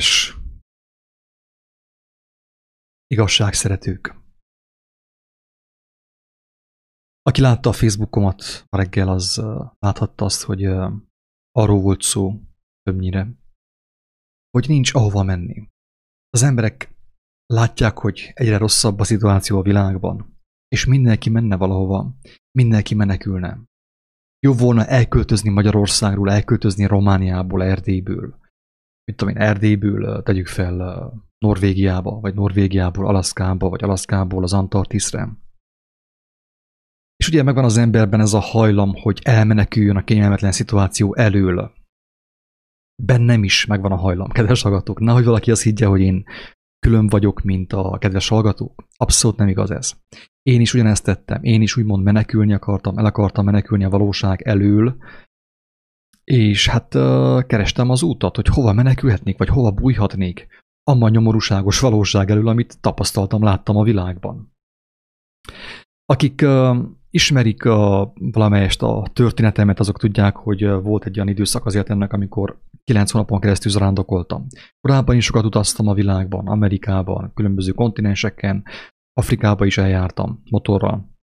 és igazságszeretők. Aki látta a Facebookomat a reggel, az láthatta azt, hogy arról volt szó többnyire, hogy nincs ahova menni. Az emberek látják, hogy egyre rosszabb a szituáció a világban, és mindenki menne valahova, mindenki menekülne. Jobb volna elköltözni Magyarországról, elköltözni Romániából, Erdélyből. Mit tudom én, Erdélyből tegyük fel Norvégiába, vagy Norvégiából Alaszkába, vagy Alaszkából az Antarktiszre. És ugye megvan az emberben ez a hajlam, hogy elmeneküljön a kényelmetlen szituáció elől. Bennem is megvan a hajlam, kedves hallgatók. Nehogy valaki azt higgye, hogy én külön vagyok, mint a kedves hallgatók. Abszolút nem igaz ez. Én is ugyanezt tettem. Én is úgymond menekülni akartam, el akartam menekülni a valóság elől, és hát kerestem az útat, hogy hova menekülhetnék, vagy hova bújhatnék amma nyomorúságos valóság elől, amit tapasztaltam, láttam a világban. Akik ismerik a, valamelyest a történetemet, azok tudják, hogy volt egy olyan időszak az ennek, amikor 9 hónapon keresztül zarándokoltam. Korábban is sokat utaztam a világban, Amerikában, különböző kontinenseken, Afrikába is eljártam motorral.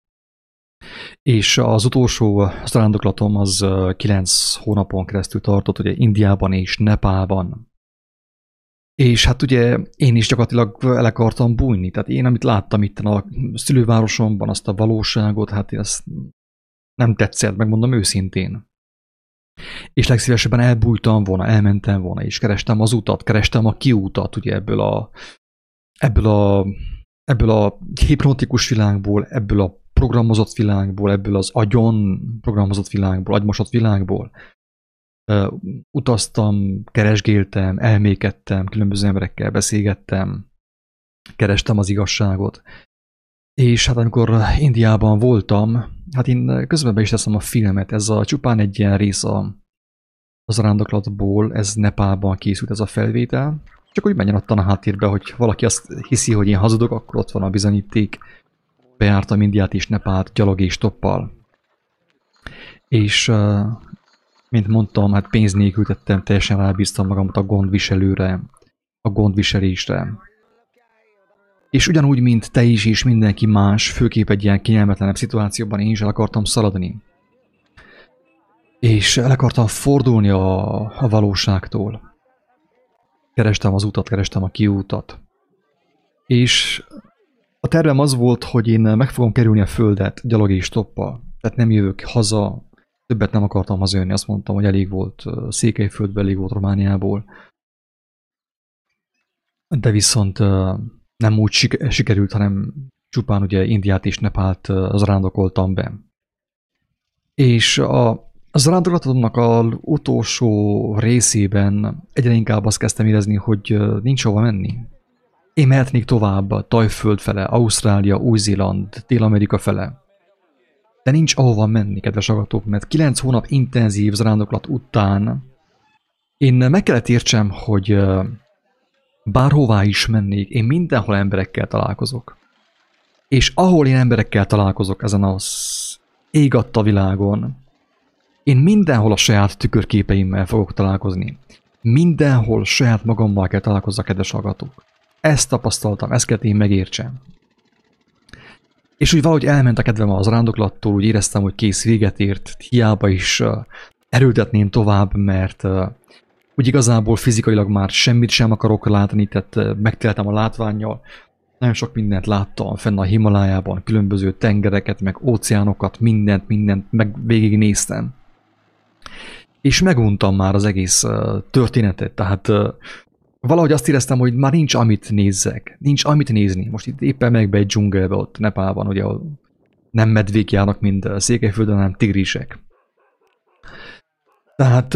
És az utolsó zarándoklatom az 9 hónapon keresztül tartott, ugye Indiában és Nepálban. És hát ugye én is gyakorlatilag el akartam bújni. Tehát én, amit láttam itt a szülővárosomban, azt a valóságot, hát ezt nem tetszett, megmondom őszintén. És legszívesebben elbújtam volna, elmentem volna, és kerestem az utat, kerestem a kiútat ugye ebből a, ebből a, ebből a hipnotikus világból, ebből a programozott világból, ebből az agyon programozott világból, agymosott világból, utaztam, keresgéltem, elmékedtem, különböző emberekkel beszélgettem, kerestem az igazságot. És hát amikor Indiában voltam, hát én közben be is teszem a filmet, ez a csupán egy ilyen rész a, az arándoklatból, ez Nepálban készült ez a felvétel. Csak úgy menjen ottan a háttérbe, hogy valaki azt hiszi, hogy én hazudok, akkor ott van a bizonyíték. Bejártam Indiát és Nepált gyalog és toppal. És mint mondtam, hát pénz nélkül tettem, teljesen rábíztam magamat a gondviselőre, a gondviselésre. És ugyanúgy, mint te is és mindenki más, főképp egy ilyen kényelmetlenebb szituációban én is el akartam szaladni. És el akartam fordulni a, a valóságtól. Kerestem az utat, kerestem a kiútat. És a tervem az volt, hogy én meg fogom kerülni a földet gyalog és toppal. Tehát nem jövök haza, Többet nem akartam hazajönni, azt mondtam, hogy elég volt Székelyföldből, elég volt Romániából. De viszont nem úgy sikerült, hanem csupán ugye Indiát és Nepált zarándokoltam be. És a, az zarándoklatomnak a utolsó részében egyre inkább azt kezdtem érezni, hogy nincs hova menni. Én mehetnék tovább, Tajföld fele, Ausztrália, Új-Zéland, Dél-Amerika fele de nincs ahova menni, kedves agatók, mert 9 hónap intenzív zarándoklat után én meg kellett értsem, hogy bárhová is mennék, én mindenhol emberekkel találkozok. És ahol én emberekkel találkozok ezen az ég adta világon, én mindenhol a saját tükörképeimmel fogok találkozni. Mindenhol saját magammal kell találkozzak, kedves hallgatók. Ezt tapasztaltam, ezt kellett én megértsem. És úgy valahogy elment a kedvem az rándoklattól, úgy éreztem, hogy kész véget ért, hiába is uh, erőltetném tovább, mert uh, úgy igazából fizikailag már semmit sem akarok látni, tehát uh, megteltem a látványjal. Nagyon sok mindent láttam fenn a Himalájában, különböző tengereket, meg óceánokat, mindent, mindent meg végignéztem. És meguntam már az egész történetet, tehát valahogy azt éreztem, hogy már nincs amit nézzek, nincs amit nézni. Most itt éppen meg be egy dzsungelbe ott Nepálban, ugye, nem medvék járnak, mint Székelyföldön, hanem tigrisek. Tehát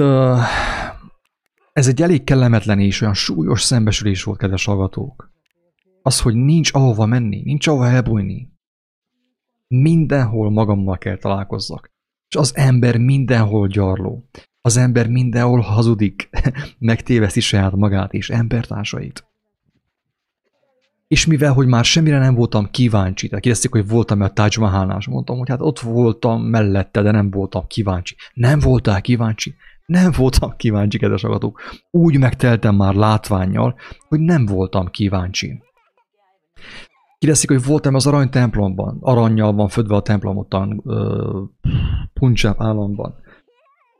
ez egy elég kellemetlen és olyan súlyos szembesülés volt, kedves hallgatók. Az, hogy nincs ahova menni, nincs ahova elbújni. Mindenhol magammal kell találkozzak. És az ember mindenhol gyarló. Az ember mindenhol hazudik, megtéveszti saját magát és embertársait. És mivel, hogy már semmire nem voltam kíváncsi, tehát kérdezték, hogy voltam-e a Taj Mahalnál, mondtam, hogy hát ott voltam mellette, de nem voltam kíváncsi. Nem voltál kíváncsi? Nem voltam kíváncsi, kedves agatók. Úgy megteltem már látványjal, hogy nem voltam kíváncsi. Kireszik, hogy voltam az arany templomban. Aranyjal van födve a templom ottan, uh, államban.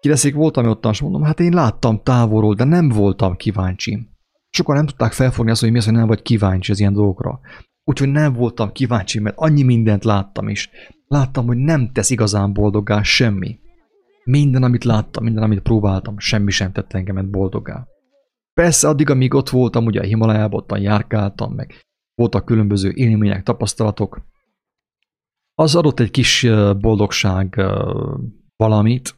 Kireszik, voltam ottan, és mondom, hát én láttam távolról, de nem voltam kíváncsi. Sokan nem tudták felfogni azt, hogy mi az, hogy nem vagy kíváncsi az ilyen dolgokra. Úgyhogy nem voltam kíváncsi, mert annyi mindent láttam is. Láttam, hogy nem tesz igazán boldoggá semmi. Minden, amit láttam, minden, amit próbáltam, semmi sem tett engemet boldoggá. Persze addig, amíg ott voltam, ugye a Himalájában, ottan járkáltam, meg voltak különböző élmények, tapasztalatok, az adott egy kis boldogság valamit,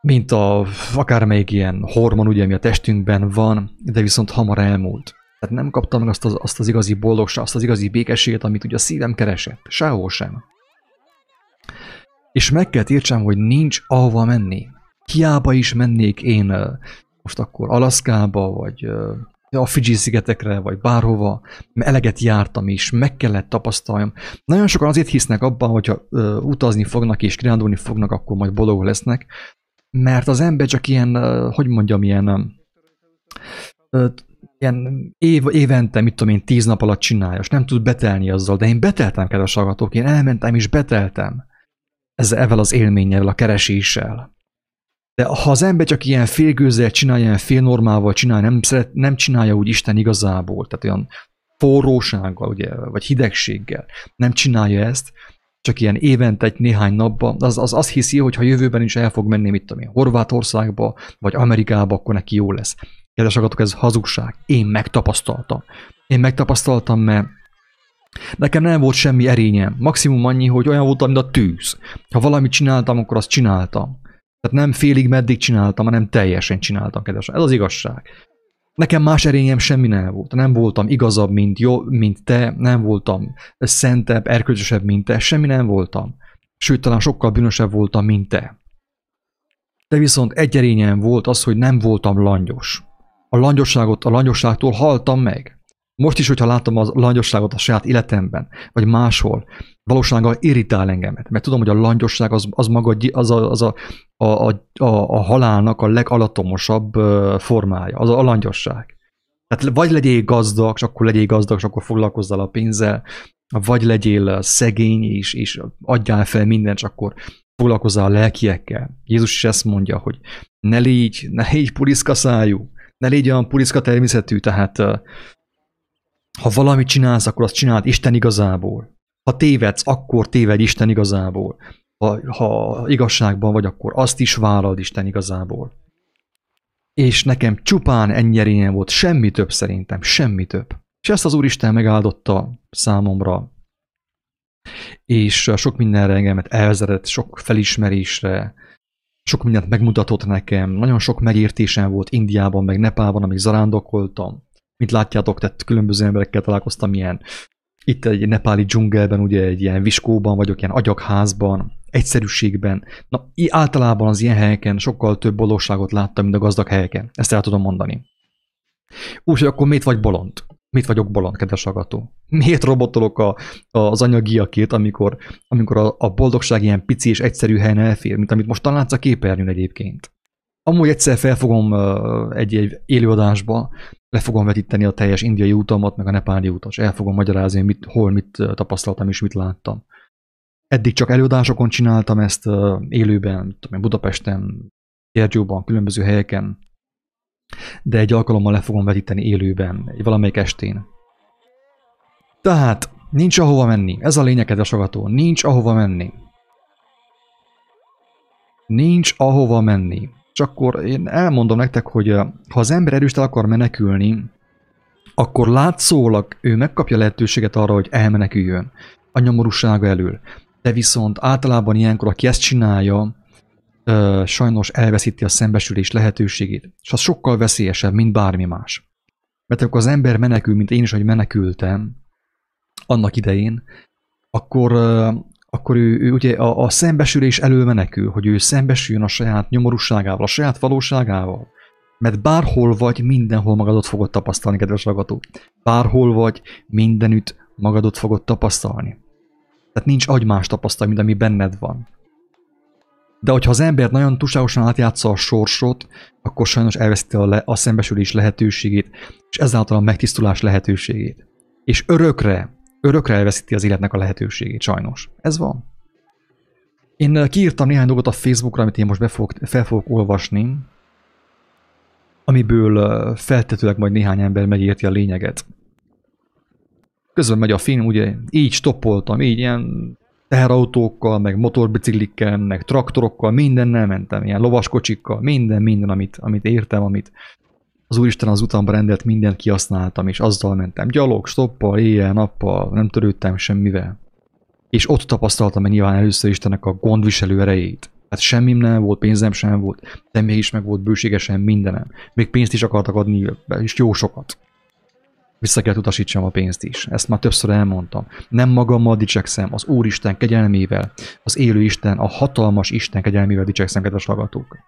mint a akármelyik ilyen hormon, ugye, ami a testünkben van, de viszont hamar elmúlt. Tehát nem kaptam meg azt az, azt az igazi boldogságot, azt az igazi békességet, amit ugye a szívem keresett. Sehol sem. És meg kell értsem, hogy nincs ahova menni. Hiába is mennék én most akkor Alaszkába, vagy a Fidzsi-szigetekre, vagy bárhova, mert eleget jártam is, meg kellett tapasztaljam. Nagyon sokan azért hisznek abban, hogyha utazni fognak és kirándulni fognak, akkor majd boldogok lesznek, mert az ember csak ilyen, hogy mondjam, ilyen ilyen év, évente, mit tudom én, tíz nap alatt csinálja, és nem tud betelni azzal, de én beteltem, kedves hallgatók, én elmentem és beteltem ezzel, ezzel az élménnyel, a kereséssel. De ha az ember csak ilyen félgőzzel csinálja, ilyen félnormával csinálja, nem, szeret, nem csinálja úgy Isten igazából, tehát olyan forrósággal, ugye, vagy hidegséggel, nem csinálja ezt, csak ilyen évente egy néhány napban, az, az azt hiszi, hogy ha jövőben is el fog menni, mit tudom én, Horvátországba, vagy Amerikába, akkor neki jó lesz. Kedves agatok, ez hazugság. Én megtapasztaltam. Én megtapasztaltam, mert Nekem nem volt semmi erényem. Maximum annyi, hogy olyan voltam, mint a tűz. Ha valamit csináltam, akkor azt csináltam. Tehát nem félig meddig csináltam, hanem teljesen csináltam, kedves. Ez az igazság. Nekem más erényem semmi nem volt. Nem voltam igazabb, mint, jó, mint te, nem voltam szentebb, erkölcsösebb, mint te, semmi nem voltam. Sőt, talán sokkal bűnösebb voltam, mint te. De viszont egy erényem volt az, hogy nem voltam langyos. A langyosságot a langyosságtól haltam meg. Most is, hogyha látom a langyosságot a saját életemben, vagy máshol, valósággal irritál engemet, mert tudom, hogy a langyosság az, az maga az, a, az a, a, a, a, halálnak a legalatomosabb formája, az a, langyosság. Tehát vagy legyél gazdag, és akkor legyél gazdag, és akkor foglalkozzál a pénzzel, vagy legyél szegény, és, és adjál fel mindent, és akkor foglalkozzál a lelkiekkel. Jézus is ezt mondja, hogy ne légy, ne légy puliszkaszájú, ne légy olyan puliszka természetű, tehát ha valamit csinálsz, akkor azt csináld Isten igazából. Ha tévedsz, akkor tévedj Isten igazából. Ha, ha igazságban vagy, akkor azt is vállald Isten igazából. És nekem csupán ennyi volt, semmi több szerintem, semmi több. És ezt az Úristen megáldotta számomra, és sok mindenre engemet elvezetett, sok felismerésre, sok mindent megmutatott nekem, nagyon sok megértésem volt Indiában, meg Nepálban, amíg zarándokoltam. Mint látjátok, tehát különböző emberekkel találkoztam ilyen, itt egy nepáli dzsungelben, ugye egy ilyen viskóban vagyok, ilyen agyakházban, egyszerűségben. Na, általában az ilyen helyeken sokkal több boldogságot láttam, mint a gazdag helyeken. Ezt el tudom mondani. Úgyhogy akkor miért vagy bolond? Mit vagyok bolond, kedves agató? Miért robotolok a, a, az anyagiakért, amikor, amikor a, a boldogság ilyen pici és egyszerű helyen elfér, mint amit most látsz a képernyőn egyébként? Amúgy egyszer felfogom uh, egy, egy élőadásba, le fogom vetíteni a teljes indiai utamat, meg a nepáli utat, és el fogom magyarázni, mit, hol mit tapasztaltam és mit láttam. Eddig csak előadásokon csináltam ezt élőben, tudom, Budapesten, Gyergyóban, különböző helyeken, de egy alkalommal le fogom vetíteni élőben, egy valamelyik estén. Tehát, nincs ahova menni. Ez a lényeg, kedves agató. Nincs ahova menni. Nincs ahova menni. És akkor én elmondom nektek, hogy ha az ember erőst el akar menekülni, akkor látszólag ő megkapja lehetőséget arra, hogy elmeneküljön a nyomorúsága elől. De viszont általában ilyenkor, aki ezt csinálja, sajnos elveszíti a szembesülés lehetőségét, és az sokkal veszélyesebb, mint bármi más. Mert akkor az ember menekül, mint én is, hogy menekültem annak idején, akkor, akkor ő, ő ugye a, a szembesülés elől menekül, hogy ő szembesüljön a saját nyomorúságával, a saját valóságával. Mert bárhol vagy, mindenhol magadot fogod tapasztalni, kedves ragadó. Bárhol vagy, mindenütt magadot fogod tapasztalni. Tehát nincs agy más tapasztal, mint ami benned van. De hogyha az ember nagyon túlságosan átjátsza a sorsot, akkor sajnos elveszíti a, le, a szembesülés lehetőségét, és ezáltal a megtisztulás lehetőségét. És örökre, örökre elveszíti az életnek a lehetőségét, sajnos. Ez van. Én kiírtam néhány dolgot a Facebookra, amit én most be fogok, fel fogok olvasni, amiből feltetőleg majd néhány ember megérti a lényeget. Közben megy a film, ugye így stoppoltam, így ilyen teherautókkal, meg motorbiciklikkel, meg traktorokkal, mindennel mentem, ilyen lovaskocsikkal, minden, minden, amit, amit értem, amit az Úristen az utamban rendelt, mindent kihasználtam, és azzal mentem. Gyalog, stoppal, éjjel, nappal, nem törődtem semmivel. És ott tapasztaltam meg nyilván először Istennek a gondviselő erejét. Hát semmi nem volt, pénzem sem volt, de mégis meg volt bőségesen mindenem. Még pénzt is akartak adni, és jó sokat. Vissza kell utasítsam a pénzt is. Ezt már többször elmondtam. Nem magammal dicsekszem, az Úristen kegyelmével, az élő Isten, a hatalmas Isten kegyelmével dicsekszem, kedves hallgatók.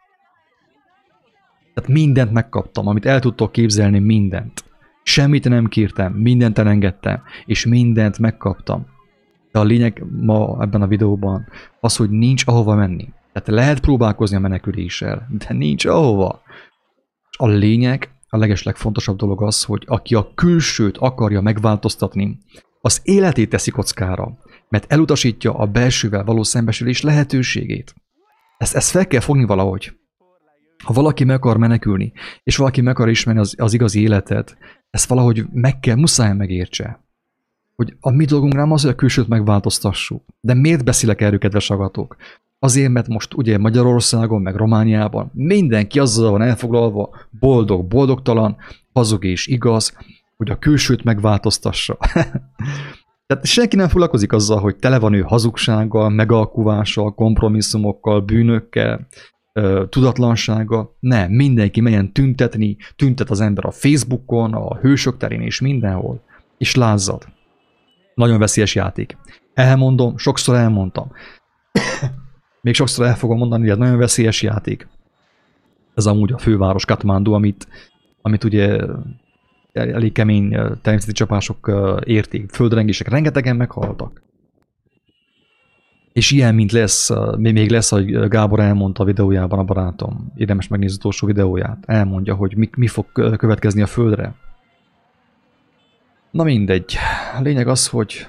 Tehát mindent megkaptam, amit el tudtok képzelni, mindent. Semmit nem kértem, mindent elengedtem, és mindent megkaptam. De a lényeg ma ebben a videóban az, hogy nincs ahova menni. Tehát lehet próbálkozni a meneküléssel, de nincs ahova. A lényeg, a legeslegfontosabb dolog az, hogy aki a külsőt akarja megváltoztatni, az életét teszi kockára, mert elutasítja a belsővel való szembesülés lehetőségét. Ezt, ezt fel kell fogni valahogy. Ha valaki meg akar menekülni, és valaki meg akar ismerni az, az igazi életet, ezt valahogy meg kell, muszáj megértse. Hogy a mi dolgunk nem az, hogy a külsőt megváltoztassuk. De miért beszélek erről, kedves agatok? Azért, mert most ugye Magyarországon, meg Romániában mindenki azzal van elfoglalva, boldog, boldogtalan, hazug és igaz, hogy a külsőt megváltoztassa. Tehát senki nem foglalkozik azzal, hogy tele van ő hazugsággal, megalkuvással, kompromisszumokkal, bűnökkel, tudatlansága. Nem, mindenki melyen tüntetni, tüntet az ember a Facebookon, a hősök terén és mindenhol. És lázzad. Nagyon veszélyes játék. Elmondom, sokszor elmondtam. Még sokszor el fogom mondani, hogy ez nagyon veszélyes játék. Ez amúgy a főváros Katmandu, amit, amit ugye elég kemény természeti csapások érték, földrengések, rengetegen meghaltak. És ilyen, mint lesz, még lesz, hogy Gábor elmondta a videójában a barátom, érdemes megnézni utolsó videóját, elmondja, hogy mi, mi fog következni a Földre. Na mindegy. Lényeg az, hogy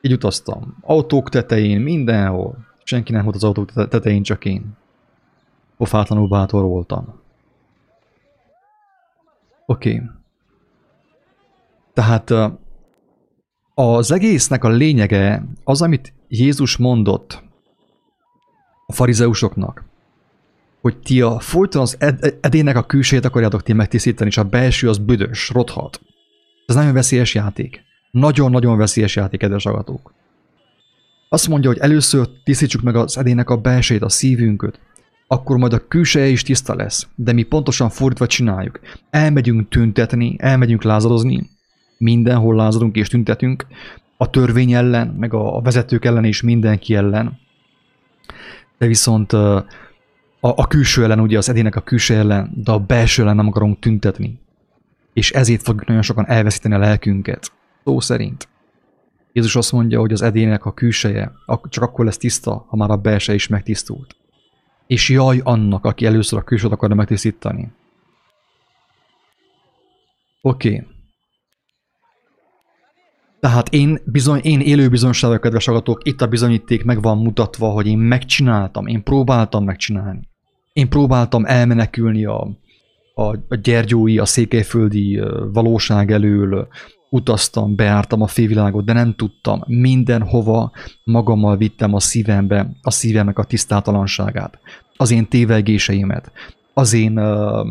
így utaztam. Autók tetején, mindenhol. Senki nem volt az autó tetején, csak én. Pofátlanul bátor voltam. Oké. Okay. Tehát az egésznek a lényege az, amit Jézus mondott a farizeusoknak, hogy ti a folyton az ed- edének a külsejét akarjátok ti megtisztítani, és a belső az büdös, rothat. Ez nagyon veszélyes játék. Nagyon-nagyon veszélyes játék, kedves agatók. Azt mondja, hogy először tisztítsuk meg az edének a belsejét, a szívünket, akkor majd a külseje is tiszta lesz, de mi pontosan fordítva csináljuk. Elmegyünk tüntetni, elmegyünk lázadozni, mindenhol lázadunk és tüntetünk, a törvény ellen, meg a vezetők ellen és mindenki ellen. De viszont a, a külső ellen, ugye az edének a külső ellen, de a belső ellen nem akarunk tüntetni. És ezért fogjuk nagyon sokan elveszíteni a lelkünket. Szó szerint. Jézus azt mondja, hogy az edének a külseje csak akkor lesz tiszta, ha már a belse is megtisztult. És jaj annak, aki először a külsőt akarna megtisztítani. Oké. Okay. Tehát én bizony, én élő bizonyságok, kedves agatok, itt a bizonyíték meg van mutatva, hogy én megcsináltam, én próbáltam megcsinálni. Én próbáltam elmenekülni a, a, a gyergyói, a székelyföldi valóság elől, utaztam, beártam a félvilágot, de nem tudtam. Mindenhova magammal vittem a szívembe, a szívemnek a tisztátalanságát, az én tévegéseimet, az én ö,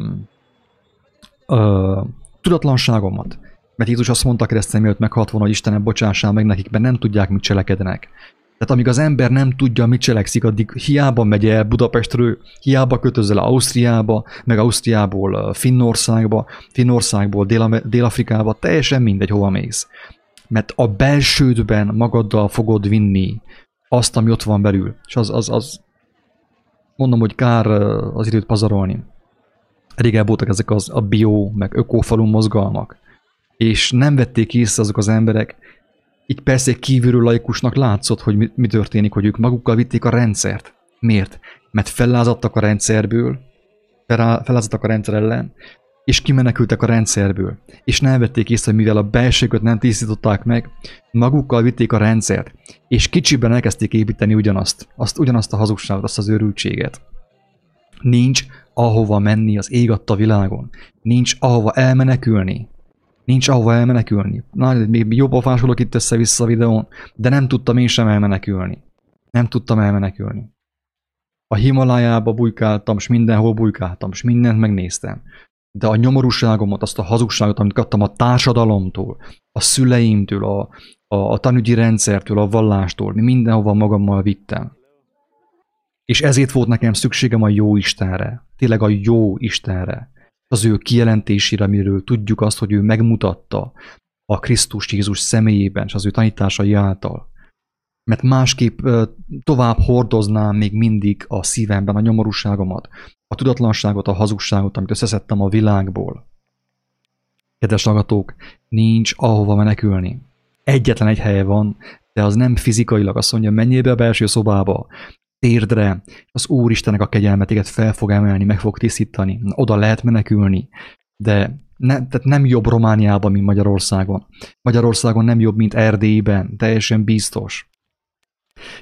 ö, tudatlanságomat. Mert Jézus azt mondta keresztel, mielőtt meghalt volna, hogy Istenem bocsássál meg nekik, mert nem tudják, mit cselekednek. Tehát amíg az ember nem tudja, mit cselekszik, addig hiába megy el Budapestről, hiába kötözöl Ausztriába, meg Ausztriából Finnországba, Finnországból Dél-Afrikába, teljesen mindegy, hova mész. Mert a belsődben magaddal fogod vinni azt, ami ott van belül. És az, az, az mondom, hogy kár az időt pazarolni. Régebb voltak ezek az a bio, meg ökófalú mozgalmak. És nem vették észre azok az emberek, így persze egy kívülről laikusnak látszott, hogy mi, mi történik, hogy ők magukkal vitték a rendszert. Miért? mert fellázadtak a rendszerből, fellázadtak a rendszer ellen, és kimenekültek a rendszerből, és nem vették észre, hogy mivel a belsőköt nem tisztították meg, magukkal vitték a rendszert, és kicsiben elkezdték építeni ugyanazt, azt, ugyanazt a hazugságot, azt az őrültséget. Nincs ahova menni az ég adta világon. Nincs ahova elmenekülni. Nincs ahova elmenekülni. Na, még jobb fásolok itt össze-vissza a videón, de nem tudtam én sem elmenekülni. Nem tudtam elmenekülni. A Himalájába bujkáltam, és mindenhol bujkáltam, és mindent megnéztem. De a nyomorúságomat, azt a hazugságot, amit kaptam a társadalomtól, a szüleimtől, a, a, a tanügyi rendszertől, a vallástól, mindenhova magammal vittem. És ezért volt nekem szükségem a jó Istenre. Tényleg a jó Istenre. Az ő kijelentésére, amiről tudjuk azt, hogy ő megmutatta a Krisztus Jézus személyében és az ő tanításai által. Mert másképp tovább hordoznám még mindig a szívemben a nyomorúságomat, a tudatlanságot, a hazugságot, amit összeszedtem a világból. Kedves hallgatók, nincs ahova menekülni. Egyetlen egy helye van, de az nem fizikailag azt mondja, menjél be a belső szobába, térdre, az Úristenek a kegyelmetéget fel fog emelni, meg fog tisztítani, oda lehet menekülni, de ne, tehát nem jobb Romániában, mint Magyarországon. Magyarországon nem jobb, mint Erdélyben, teljesen biztos.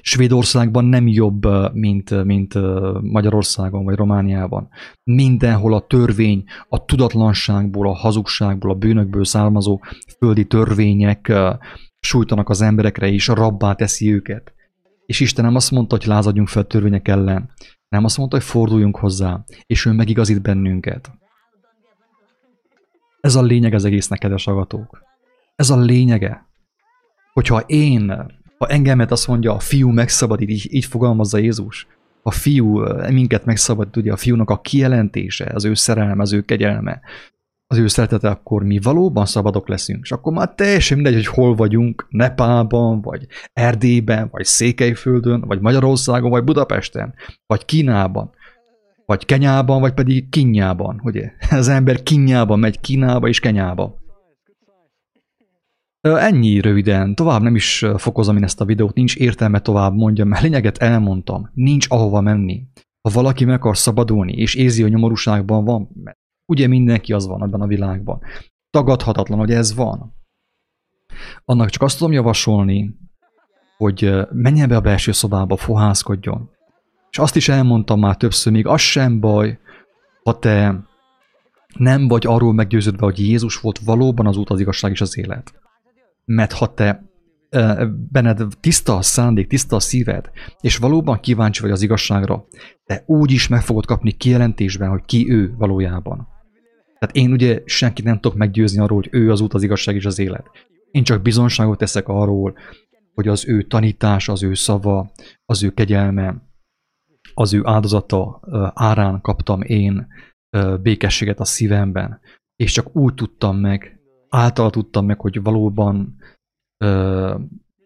Svédországban nem jobb, mint, mint Magyarországon vagy Romániában. Mindenhol a törvény a tudatlanságból, a hazugságból, a bűnökből származó földi törvények sújtanak az emberekre, és rabbá teszi őket. És Isten nem azt mondta, hogy lázadjunk fel törvények ellen, nem azt mondta, hogy forduljunk hozzá, és ő megigazít bennünket. Ez a lényeg az egésznek, kedves agatók. Ez a lényege. Hogyha én, ha engemet azt mondja, a fiú megszabadít, így, így fogalmazza Jézus, a fiú minket megszabadít, ugye a fiúnak a kijelentése, az ő szerelme, az ő kegyelme, az ő szeretete, akkor mi valóban szabadok leszünk. És akkor már teljesen mindegy, hogy hol vagyunk, Nepálban, vagy Erdélyben, vagy Székelyföldön, vagy Magyarországon, vagy Budapesten, vagy Kínában, vagy Kenyában, vagy pedig Kinyában, ugye? Az ember Kinyában megy Kínába és Kenyába. Ennyi röviden, tovább nem is fokozom én ezt a videót, nincs értelme tovább mondjam, mert lényeget elmondtam, nincs ahova menni. Ha valaki meg akar szabadulni, és érzi, hogy nyomorúságban van, Ugye mindenki az van ebben a világban. Tagadhatatlan, hogy ez van. Annak csak azt tudom javasolni, hogy menjen be a belső szobába, fohászkodjon. És azt is elmondtam már többször, még az sem baj, ha te nem vagy arról meggyőződve, hogy Jézus volt valóban az út, az igazság és az élet. Mert ha te benned tiszta a szándék, tiszta a szíved, és valóban kíváncsi vagy az igazságra, te úgy is meg fogod kapni kijelentésben, hogy ki ő valójában. Tehát én ugye senkit nem tudok meggyőzni arról, hogy ő az út, az igazság és az élet. Én csak bizonságot teszek arról, hogy az ő tanítása, az ő szava, az ő kegyelme, az ő áldozata árán kaptam én békességet a szívemben, és csak úgy tudtam meg, által tudtam meg, hogy valóban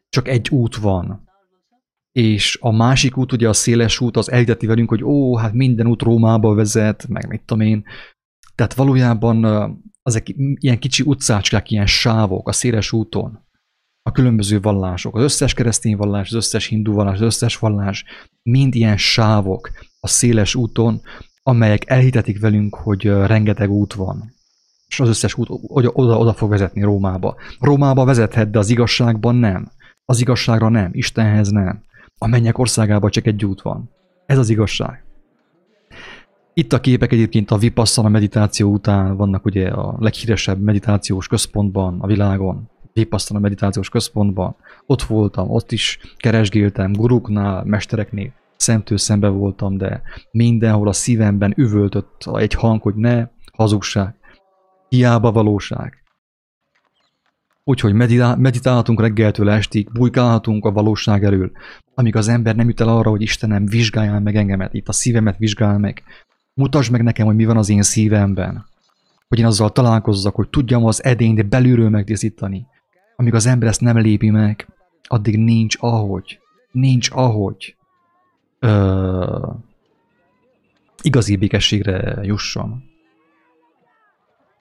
csak egy út van, és a másik út, ugye a széles út, az elhiteti velünk, hogy ó, hát minden út Rómába vezet, meg mit tudom én, tehát valójában azok ilyen kicsi utcácskák, ilyen sávok a széles úton, a különböző vallások, az összes keresztény vallás, az összes hindu vallás, az összes vallás, mind ilyen sávok a széles úton, amelyek elhitetik velünk, hogy rengeteg út van. És az összes út oda, oda fog vezetni Rómába. Rómába vezethet, de az igazságban nem. Az igazságra nem, Istenhez nem. A mennyek országában csak egy út van. Ez az igazság. Itt a képek egyébként a Vipassana meditáció után vannak ugye a leghíresebb meditációs központban a világon. Vipassana meditációs központban. Ott voltam, ott is keresgéltem, guruknál, mestereknél. Szemtől szembe voltam, de mindenhol a szívemben üvöltött egy hang, hogy ne, hazugság, hiába valóság. Úgyhogy meditálhatunk reggeltől estig, bujkálhatunk a valóság elől, amíg az ember nem jut el arra, hogy Istenem, vizsgáljál meg engemet, itt a szívemet vizsgál meg, Mutasd meg nekem, hogy mi van az én szívemben. Hogy én azzal találkozzak, hogy tudjam az edényt belülről megtisztítani. Amíg az ember ezt nem lépi meg, addig nincs ahogy. Nincs ahogy. Ö, igazi békességre jusson.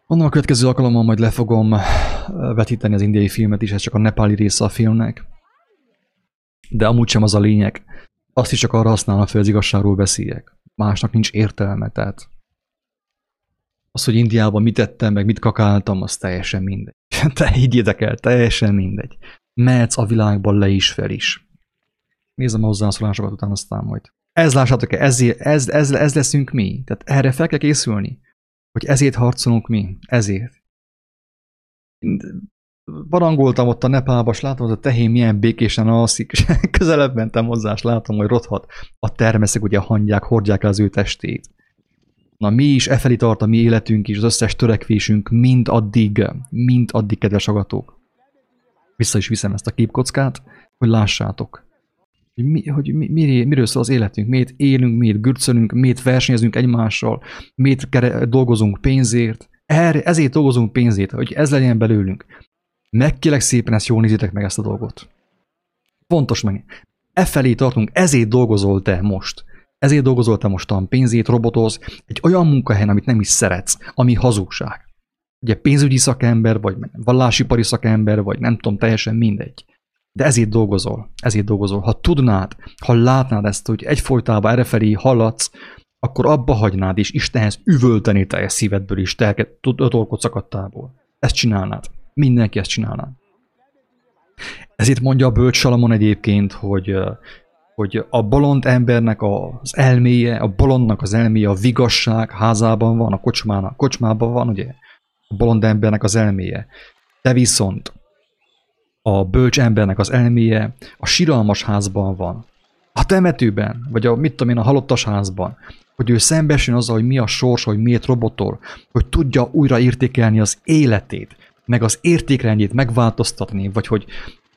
Onnan a következő alkalommal majd le fogom vetíteni az indiai filmet is, ez csak a nepáli része a filmnek. De amúgy sem az a lényeg. Azt is csak arra használom, hogy az igazságról beszéljek. Másnak nincs értelme, tehát az, hogy Indiában mit tettem, meg mit kakáltam, az teljesen mindegy. Te higgyétek el, teljesen mindegy. Mehetsz a világban le is fel is. Nézem a hozzászólásokat után, aztán majd. Ez lássátok ez, ez, ez, ez leszünk mi. Tehát erre fel kell készülni. Hogy ezért harcolunk mi. Ezért. Barangoltam ott a Nepálba, és látom, hogy a tehén milyen békésen alszik, és közelebb mentem hozzá, és látom, hogy rothat. A termeszek ugye hangyák, hordják el az ő testét. Na mi is efelé tart a mi életünk is, az összes törekvésünk mind addig, mind addig, kedves agatók. Vissza is viszem ezt a képkockát, hogy lássátok, hogy, mi, hogy mi, mi, miről szól az életünk, miért élünk, miért gürcölünk, miért versenyezünk egymással, miért dolgozunk pénzért. Erre, ezért dolgozunk pénzért, hogy ez legyen belőlünk. Megkélek szépen ezt jól nézzétek meg ezt a dolgot. Fontos meg. E felé tartunk, ezért dolgozol te most. Ezért dolgozol te mostan pénzét, robotoz, egy olyan munkahelyen, amit nem is szeretsz, ami hazugság. Ugye pénzügyi szakember, vagy vallásipari szakember, vagy nem tudom, teljesen mindegy. De ezért dolgozol, ezért dolgozol. Ha tudnád, ha látnád ezt, hogy egyfolytában errefelé haladsz, akkor abba hagynád, és Istenhez üvölteni teljes szívedből is, telket, torkot szakadtából. Ezt csinálnád. Mindenki ezt csinálná. Ezért mondja a bölcs Salamon egyébként, hogy hogy a bolond embernek az elméje, a bolondnak az elméje a vigasság házában van, a kocsmának, kocsmában van, ugye? A bolond embernek az elméje. De viszont a bölcs embernek az elméje a siralmas házban van. A temetőben, vagy a, mit tudom én, a halottas házban, hogy ő szembesül azzal, hogy mi a sors, hogy miért robotol, hogy tudja újra értékelni az életét, meg az értékrendjét megváltoztatni, vagy hogy,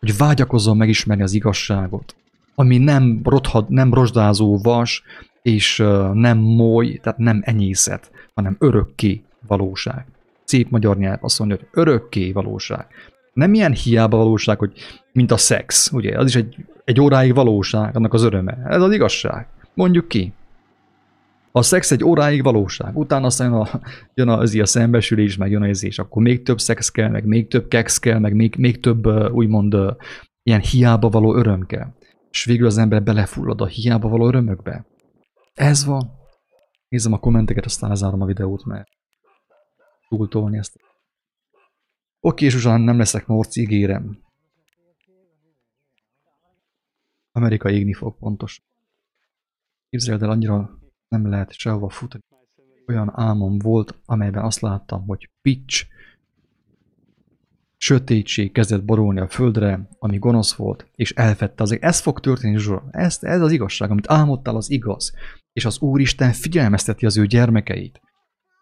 hogy vágyakozzon megismerni az igazságot ami nem, rothad, nem rozsdázó vas, és nem moly, tehát nem enyészet, hanem örökké valóság. Szép magyar nyelv azt mondja, hogy örökké valóság. Nem ilyen hiába valóság, hogy mint a szex, ugye? Az is egy, egy óráig valóság, annak az öröme. Ez az igazság. Mondjuk ki. A szex egy óráig valóság, utána aztán a, jön az a szembesülés, meg jön az és akkor még több szex kell, meg még több kex kell, meg még, még több úgymond ilyen hiába való öröm kell és végül az ember belefullad a hiába való örömökbe. Ez van. Nézem a kommenteket, aztán lezárom a videót, mert túltolni ezt. Oké, Zsuzsán, nem leszek morc, ígérem. Amerika égni fog, pontos. Képzeld el, annyira nem lehet sehova futni. Olyan álmom volt, amelyben azt láttam, hogy pitch, Sötétség kezdett borulni a földre, ami gonosz volt, és elfette az Ez fog történni, Zsura. Ez, ez az igazság, amit álmodtál, az igaz. És az Úristen figyelmezteti az ő gyermekeit.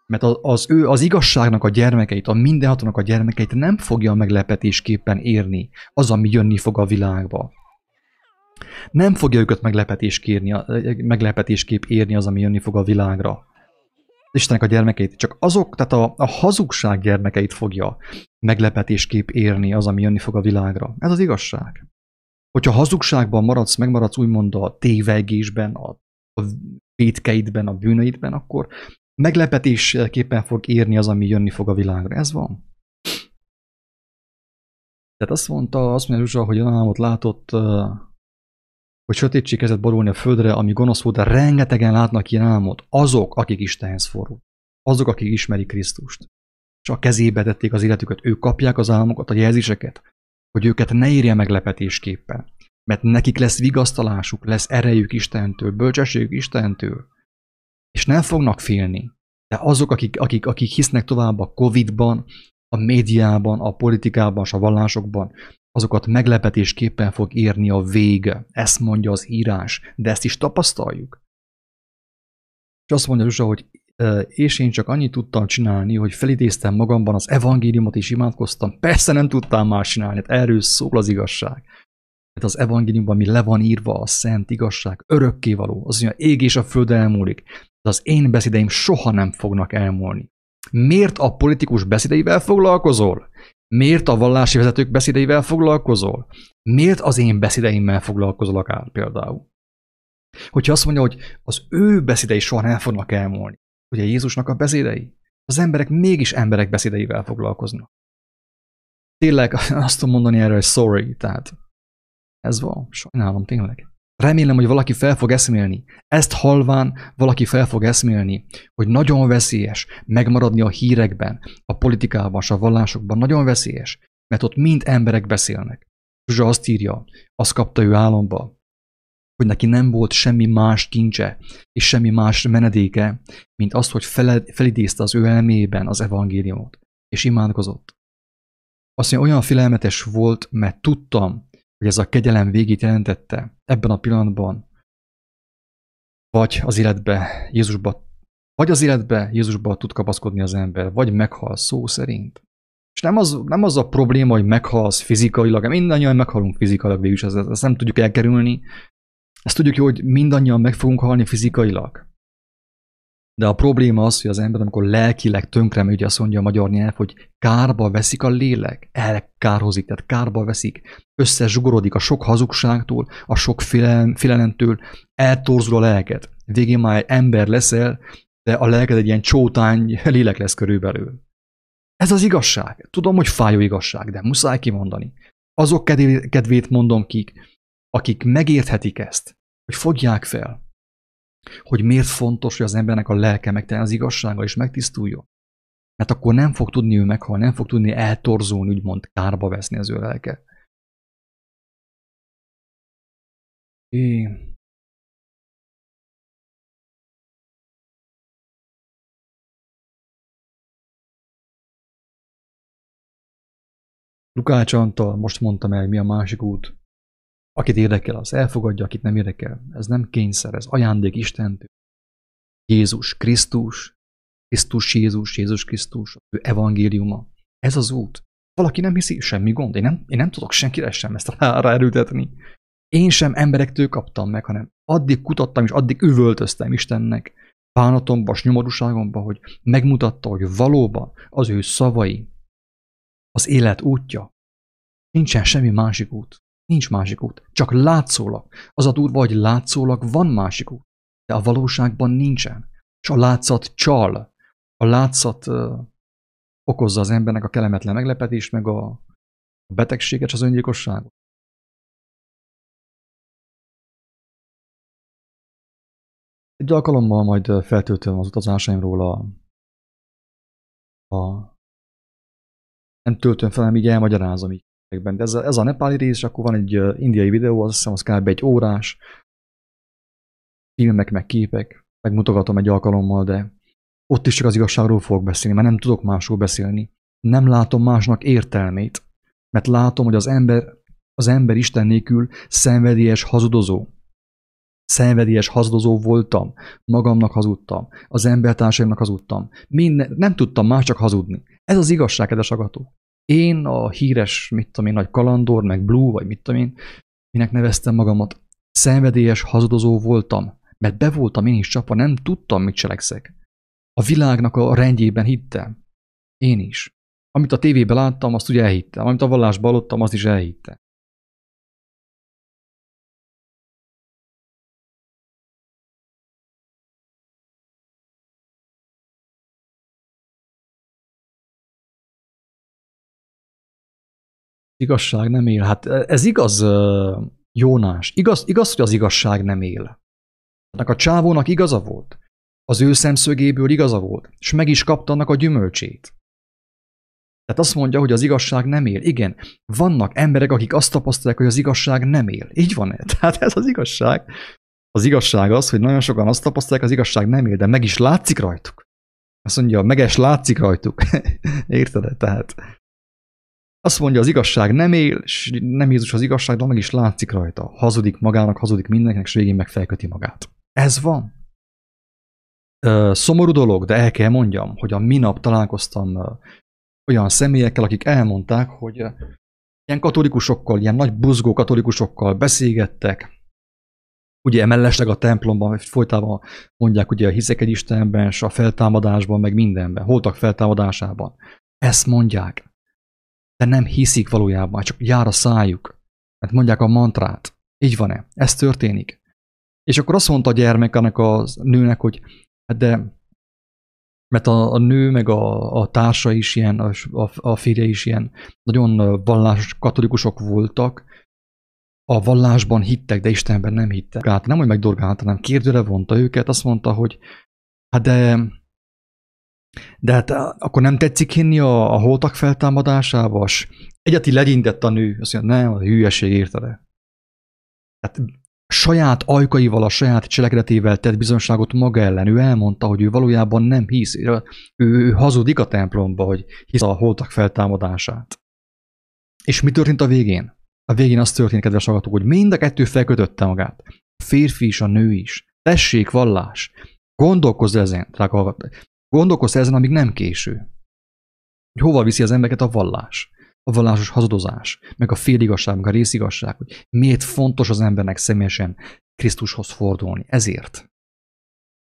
Mert az, az ő, az igazságnak a gyermekeit, a mindenhatónak a gyermekeit nem fogja meglepetésképpen érni az, ami jönni fog a világba. Nem fogja őket meglepetésképp érni az, ami jönni fog a világra. Istenek a gyermekeit, csak azok, tehát a, a hazugság gyermekeit fogja meglepetésképp érni az, ami jönni fog a világra. Ez az igazság. Hogyha hazugságban maradsz, megmaradsz úgymond a tévegésben, a, a vétkeidben, a bűnöidben, akkor meglepetésképpen fog érni az, ami jönni fog a világra. Ez van. Tehát azt mondta, azt mondja Zsuzsa, hogy álmot látott, hogy sötétség kezdett borulni a földre, ami gonosz volt, de rengetegen látnak ilyen álmot. Azok, akik Istenhez fordul. Azok, akik ismerik Krisztust. És a kezébe tették az életüket, ők kapják az álmokat, a jelzéseket, hogy őket ne érje meglepetésképpen. Mert nekik lesz vigasztalásuk, lesz erejük Istentől, bölcsességük Istentől. És nem fognak félni. De azok, akik, akik, akik hisznek tovább a Covid-ban, a médiában, a politikában, a vallásokban, azokat meglepetésképpen fog érni a vége. Ezt mondja az írás, de ezt is tapasztaljuk. És azt mondja Zsuzsa, hogy és én csak annyit tudtam csinálni, hogy felidéztem magamban az evangéliumot és imádkoztam. Persze nem tudtam más csinálni, hát erről szól az igazság. Hát az evangéliumban, ami le van írva, a szent igazság, örökkévaló, az mondja, ég és a föld elmúlik, de az én beszédeim soha nem fognak elmúlni. Miért a politikus beszédeivel foglalkozol? Miért a vallási vezetők beszédeivel foglalkozol? Miért az én beszédeimmel foglalkozol akár például? Hogyha azt mondja, hogy az ő beszédei soha nem fognak elmúlni, ugye Jézusnak a beszédei, az emberek mégis emberek beszédeivel foglalkoznak. Tényleg azt tudom mondani erre, hogy sorry, tehát ez van, sajnálom tényleg. Remélem, hogy valaki fel fog eszmélni. Ezt halván valaki fel fog eszmélni, hogy nagyon veszélyes megmaradni a hírekben, a politikában, a vallásokban. Nagyon veszélyes, mert ott mind emberek beszélnek. Zsuzsa azt írja, azt kapta ő álomba, hogy neki nem volt semmi más kincse, és semmi más menedéke, mint azt, hogy felidézte az ő elmében az evangéliumot, és imádkozott. Azt mondja, olyan félelmetes volt, mert tudtam, hogy ez a kegyelem végét jelentette ebben a pillanatban, vagy az életbe Jézusba, vagy az életbe Jézusba tud kapaszkodni az ember, vagy meghal szó szerint. És nem az, nem az a probléma, hogy meghalsz fizikailag, mindannyian meghalunk fizikailag végül, ezt, ezt nem tudjuk elkerülni. Ezt tudjuk jó, hogy mindannyian meg fogunk halni fizikailag. De a probléma az, hogy az ember, amikor lelkileg tönkre megy, azt mondja a magyar nyelv, hogy kárba veszik a lélek, elkárhozik, tehát kárba veszik, összezsugorodik a sok hazugságtól, a sok félelemtől, eltorzul a lelket. Végén már ember leszel, de a lelked egy ilyen csótány lélek lesz körülbelül. Ez az igazság. Tudom, hogy fájó igazság, de muszáj kimondani. Azok kedvét mondom kik, akik megérthetik ezt, hogy fogják fel, hogy miért fontos, hogy az embernek a lelke megteljen az igazsággal és megtisztuljon. Mert akkor nem fog tudni ő meghalni, nem fog tudni eltorzulni, úgymond kárba veszni az ő lelke. É. Lukács Antal, most mondtam el, mi a másik út. Akit érdekel, az elfogadja, akit nem érdekel. Ez nem kényszer, ez ajándék Istentől. Jézus Krisztus, Krisztus Jézus, Jézus Krisztus, ő evangéliuma. Ez az út. Valaki nem hiszi, semmi gond. Én nem, én nem tudok senkire sem ezt ráerőtetni. Én sem emberektől kaptam meg, hanem addig kutattam és addig üvöltöztem Istennek, bánatomba, nyomorúságomba, hogy megmutatta, hogy valóban az ő szavai, az élet útja, nincsen semmi másik út. Nincs másik út. Csak látszólag. Az a durva, hogy látszólag van másik út. De a valóságban nincsen. És a látszat csal. A látszat uh, okozza az embernek a kellemetlen meglepetést, meg a, betegséget, és az öngyilkosságot. Egy alkalommal majd feltöltöm az utazásaimról a, a nem töltöm fel, hanem így elmagyarázom így de ez a, ez a nepáli rész, és akkor van egy indiai videó, azt hiszem, az kb. egy órás, filmek, meg képek, megmutogatom egy alkalommal, de ott is csak az igazságról fogok beszélni, mert nem tudok másról beszélni. Nem látom másnak értelmét, mert látom, hogy az ember, az ember Isten nélkül szenvedélyes hazudozó. Szenvedélyes hazudozó voltam, magamnak hazudtam, az embertársaimnak hazudtam. Minden, nem tudtam más csak hazudni. Ez az igazság, kedves agatók. Én a híres, mit tudom én, nagy kalandor, meg Blue, vagy mit tudom én, minek neveztem magamat, szenvedélyes hazudozó voltam, mert be voltam én is csapva, nem tudtam, mit cselekszek. A világnak a rendjében hittem. Én is. Amit a tévében láttam, azt ugye elhittem. Amit a vallásban hallottam, azt is elhittem. Igazság nem él. Hát ez igaz, Jónás. Igaz, igaz, hogy az igazság nem él. Annak a csávónak igaza volt. Az ő szemszögéből igaza volt, és meg is kapta annak a gyümölcsét. Tehát azt mondja, hogy az igazság nem él. Igen, vannak emberek, akik azt tapasztalják, hogy az igazság nem él. Így van-e? Tehát ez az igazság. Az igazság az, hogy nagyon sokan azt tapasztalják, az igazság nem él, de meg is látszik rajtuk. Azt mondja, meg is látszik rajtuk. Érted? Tehát azt mondja, az igazság nem él, és nem Jézus az igazság, de meg is látszik rajta. Hazudik magának, hazudik mindenkinek, és végén meg felköti magát. Ez van. Szomorú dolog, de el kell mondjam, hogy a minap találkoztam olyan személyekkel, akik elmondták, hogy ilyen katolikusokkal, ilyen nagy buzgó katolikusokkal beszélgettek, ugye mellesleg a templomban folytában mondják ugye a hiszek egy Istenben, és a feltámadásban, meg mindenben, holtak feltámadásában. Ezt mondják de nem hiszik valójában, csak jár a szájuk. Mert mondják a mantrát. Így van-e? Ez történik. És akkor azt mondta a gyermek annak a nőnek, hogy hát de mert a, a nő meg a, a társa is ilyen, a, a férje is ilyen nagyon vallásos katolikusok voltak, a vallásban hittek, de Istenben nem hittek. Hát nem, hogy megdorgálta, hanem kérdőre vonta őket, azt mondta, hogy hát de de hát akkor nem tetszik hinni a, a holtak feltámadásába? Egyeti legyintett a nő, azt mondja, nem, a hülyeség érte le. Hát saját ajkaival, a saját cselekedetével tett bizonságot maga ellen. Ő elmondta, hogy ő valójában nem hisz. Ő, ő hazudik a templomba, hogy hisz a holtak feltámadását. És mi történt a végén? A végén az történt, kedves hallgatók, hogy mind a kettő felkötötte magát. A férfi is, a nő is. Tessék, vallás. Gondolkozz ezen, drága Gondolkozz ezen, amíg nem késő. Hogy hova viszi az embereket a vallás a vallásos hazudozás, meg a féligasság, meg a részigasság, hogy miért fontos az embernek személyesen Krisztushoz fordulni. Ezért.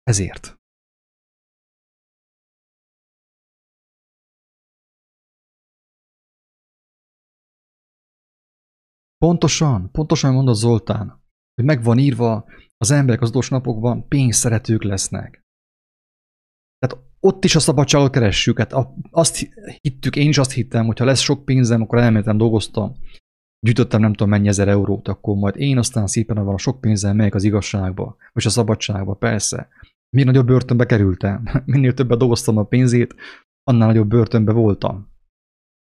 Ezért. Pontosan, pontosan mondta Zoltán, hogy meg van írva, az emberek az adós napokban pénzszeretők lesznek. Ott is a szabadságot keressük. Hát azt hittük, én is azt hittem, hogy ha lesz sok pénzem, akkor elmentem, dolgoztam, gyűjtöttem nem tudom mennyi ezer eurót, akkor majd én aztán szépen van a sok pénzem megyek az igazságba, vagy a szabadságba, persze. Minél nagyobb börtönbe kerültem, minél többet dolgoztam a pénzét, annál nagyobb börtönbe voltam.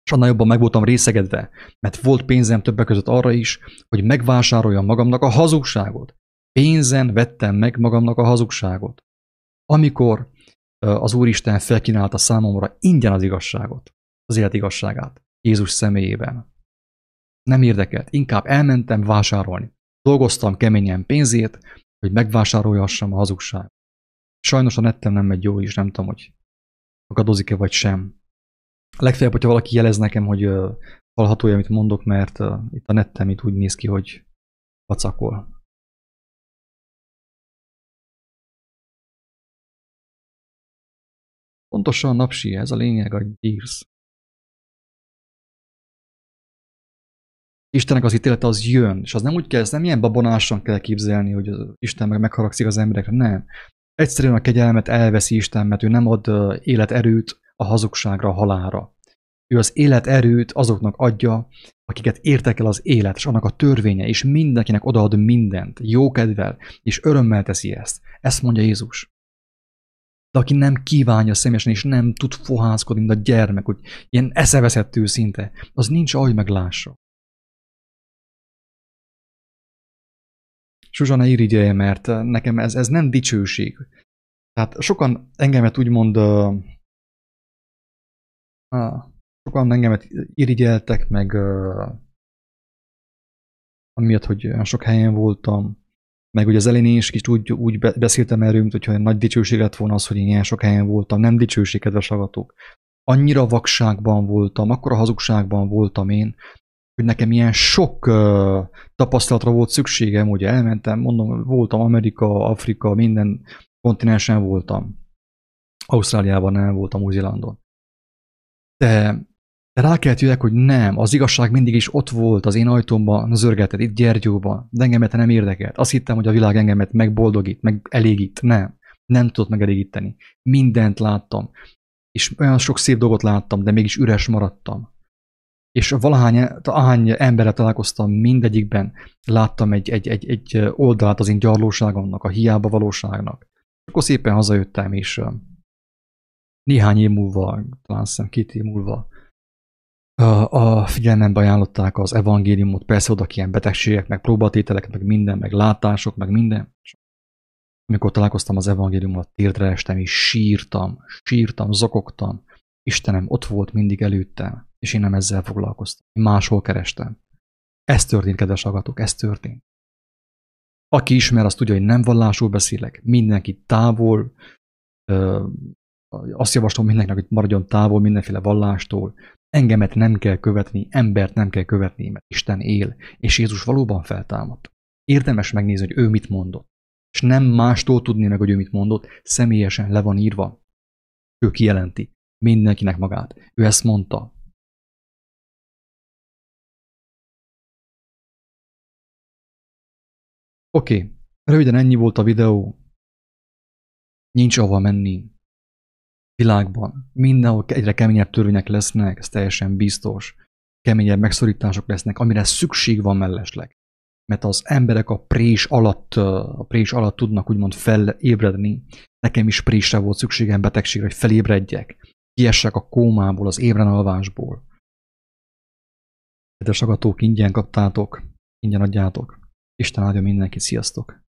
És annál jobban meg voltam részegedve, mert volt pénzem többek között arra is, hogy megvásároljam magamnak a hazugságot. Pénzen vettem meg magamnak a hazugságot. Amikor az Úristen felkínálta számomra ingyen az igazságot, az élet igazságát, Jézus személyében. Nem érdekelt, inkább elmentem vásárolni. Dolgoztam keményen pénzét, hogy megvásároljassam a hazugságot. Sajnos a nettem nem megy jól is, nem tudom, hogy agadozik-e vagy sem. Legfeljebb, hogyha valaki jelez nekem, hogy hallható amit mondok, mert itt a nettem itt úgy néz ki, hogy vacakol. Pontosan napsi, ez a lényeg, a gyírsz. Istennek az ítélete az jön, és az nem úgy kell, ez nem ilyen babonásan kell képzelni, hogy az Isten meg megharagszik az emberekre, nem. Egyszerűen a kegyelmet elveszi Isten, mert ő nem ad életerőt a hazugságra, a halára. Ő az életerőt azoknak adja, akiket értek az élet, és annak a törvénye, és mindenkinek odaad mindent, jókedvel, és örömmel teszi ezt. Ezt mondja Jézus de aki nem kívánja személyesen, és nem tud fohászkodni, mint a gyermek, hogy ilyen eszeveszettő szinte, az nincs ahogy meglássa. Zsuzsana irigyelje, mert nekem ez, ez nem dicsőség. Tehát sokan engemet úgymond uh, uh, sokan engemet irigyeltek, meg uh, amiatt, hogy olyan sok helyen voltam, meg ugye az elején is kicsit úgy, úgy beszéltem erről, mint hogyha nagy dicsőség lett volna az, hogy én ilyen sok helyen voltam. Nem dicsőség, kedves hallgatók. Annyira vakságban voltam, akkora hazugságban voltam én, hogy nekem ilyen sok uh, tapasztalatra volt szükségem, ugye elmentem, mondom, voltam Amerika, Afrika, minden kontinensen voltam. Ausztráliában nem voltam, Új-Zélandon. De de rá kellett jöjjek, hogy nem, az igazság mindig is ott volt az én ajtómban, zörgetett, itt Gyergyóban, de engemet nem érdekelt. Azt hittem, hogy a világ engemet megboldogít, meg elégít. Nem, nem tudott megelégíteni. Mindent láttam. És olyan sok szép dolgot láttam, de mégis üres maradtam. És valahány ahány emberre találkoztam, mindegyikben láttam egy, egy, egy, egy oldalát az én gyarlóságomnak, a hiába valóságnak. Akkor szépen hazajöttem, és néhány év múlva, talán szem két év múlva, a figyelembe ajánlották az evangéliumot, persze oda ilyen betegségek, meg próbatételek, meg minden, meg látások, meg minden. Amikor találkoztam az evangéliumot, térdre estem, és sírtam, sírtam, zokogtam. Istenem ott volt mindig előttem, és én nem ezzel foglalkoztam. Én máshol kerestem. Ez történt, kedves hallgatók, ez történt. Aki ismer, azt tudja, hogy nem vallásul beszélek. Mindenki távol, azt javaslom mindenkinek, hogy maradjon távol mindenféle vallástól, Engemet nem kell követni, embert nem kell követni, mert Isten él, és Jézus valóban feltámadt. Érdemes megnézni, hogy ő mit mondott. És nem mástól tudni meg, hogy ő mit mondott, személyesen le van írva. Ő kijelenti mindenkinek magát. Ő ezt mondta. Oké, okay. röviden ennyi volt a videó. Nincs ahova menni, világban mindenhol egyre keményebb törvények lesznek, ez teljesen biztos. Keményebb megszorítások lesznek, amire szükség van mellesleg. mert az emberek a prés alatt, a prés alatt tudnak úgymond felébredni. Nekem is présre volt szükségem betegségre, hogy felébredjek. Kiessek a kómából, az ébren alvásból. Kedves agatók, ingyen kaptátok, ingyen adjátok. Isten áldja mindenkit, sziasztok!